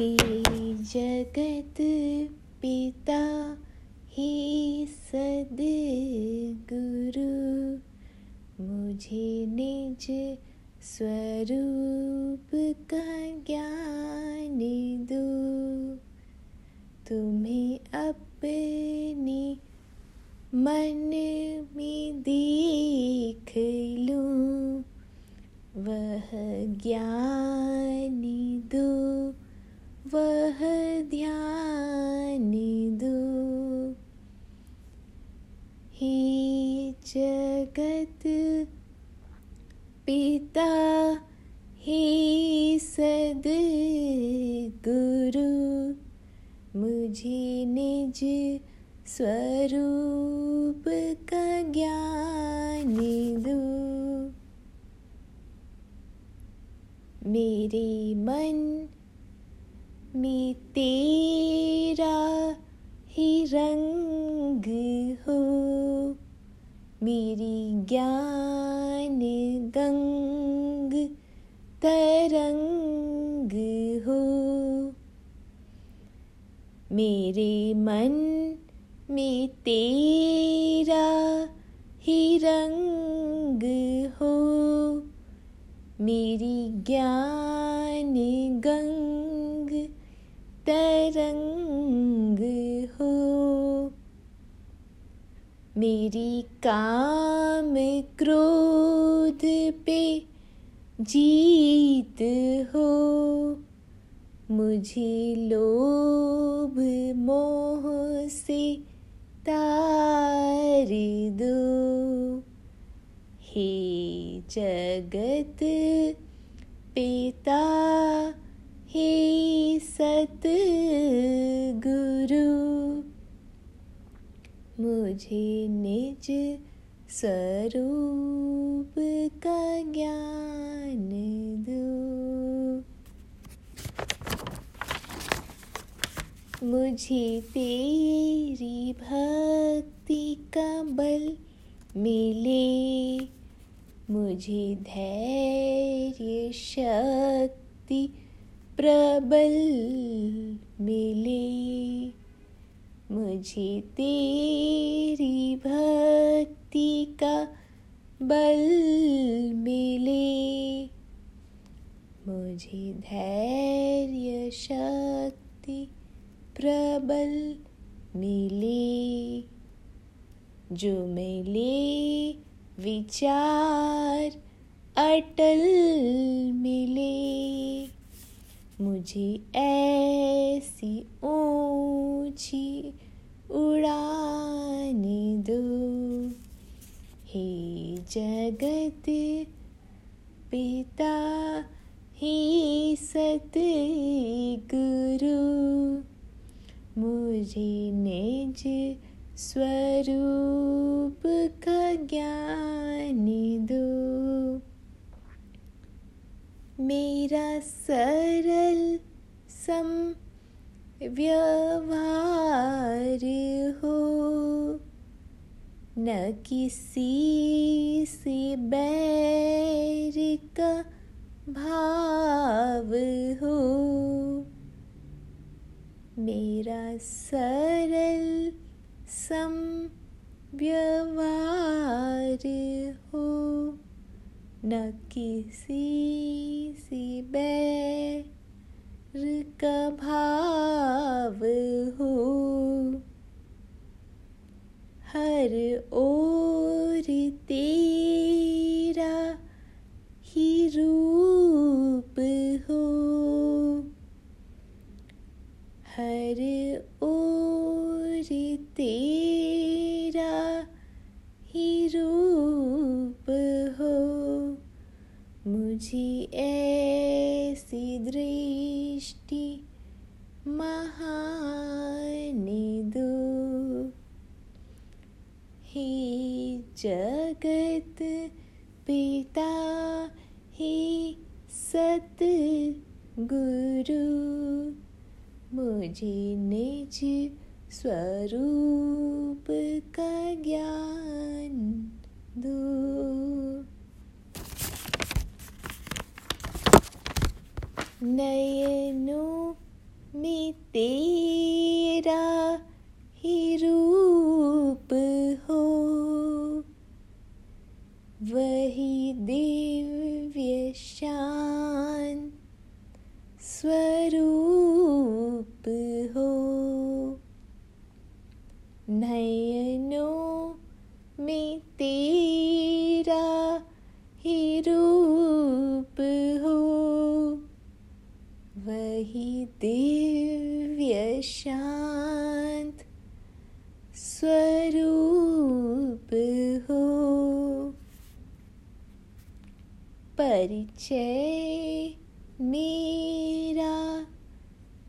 हे जगत पिता हे सद गुरु मुझे निज स्वरूप का ज्ञान दो। तुम्हें अपने मन में देख लूँ। वह ज्ञान दो। वह ध्यान दो। हे जगत पिता हे सद गुरु, मुझे निज स्वरूप का ज्ञान दो। मेरे मन में तेरा ही रंग हो, मेरी ज्ञान गंग तरंग हो। मेरे मन में तेरा ही रंग हो, मेरी ज्ञान मेरी काम क्रोध पे जीत हो। मुझे लोभ मोह से तार दो। हे जगत पिता, हे सत गुरु मुझे निज स्वरूप का ज्ञान दो। मुझे तेरी भक्ति का बल मिले। मुझे धैर्य शक्ति प्रबल मिले। मुझे तेरी भक्ति का बल मिले। मुझे धैर्य शक्ति प्रबल मिले। जो मिले विचार अटल मिले। मुझे ऐसी ऊँची उड़ान दो। हे जगत पिता, हे सत गुरु मुझे निज स्वरूप का ज्ञान दो। मेरा सरल सम व्यवहार हो। न किसी से बैर का भाव हो। मेरा सरल सम व्यवहार हो। न किसी से बैर का भाव हो। हर ओर तेरा ही रूप हो। हर ओर तेरा मुझे ऐसी दृष्टि महान दो हे जगत पिता, हे सत गुरु मुझे निज स्वरूप का ज्ञान दो। नयनों में तेरा ही रूप हो। वही दिव्य शान स्वरूप हो। नयनों में तेरा ही रूप शांत स्वरूप हो। परिचय मेरा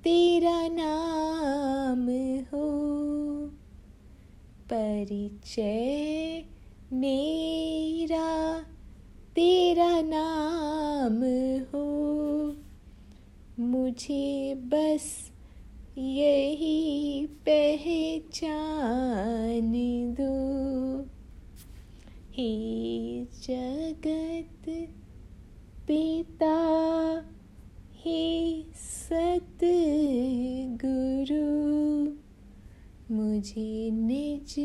तेरा नाम हो। परिचय मेरा तेरा नाम हो। मुझे बस यही पहचान दो। हे जगत पिता, हे सत गुरु मुझे निज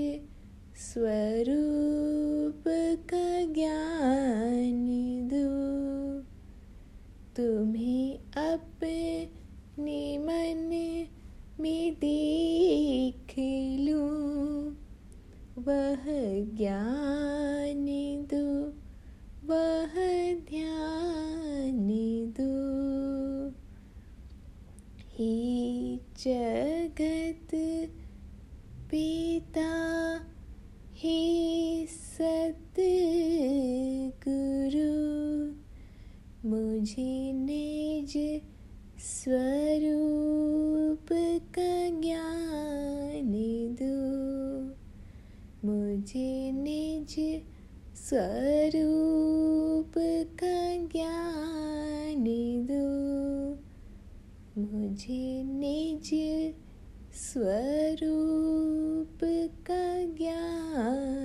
स्वरूप का ज्ञान दो। तुम्हें वह ज्ञान दो, वह ध्यान दो। हे जगत पिता, हे सत गुरु मुझे निज स्वरूप का मुझे निज स्वरूप का ज्ञान दो। मुझे निज स्वरूप का ज्ञान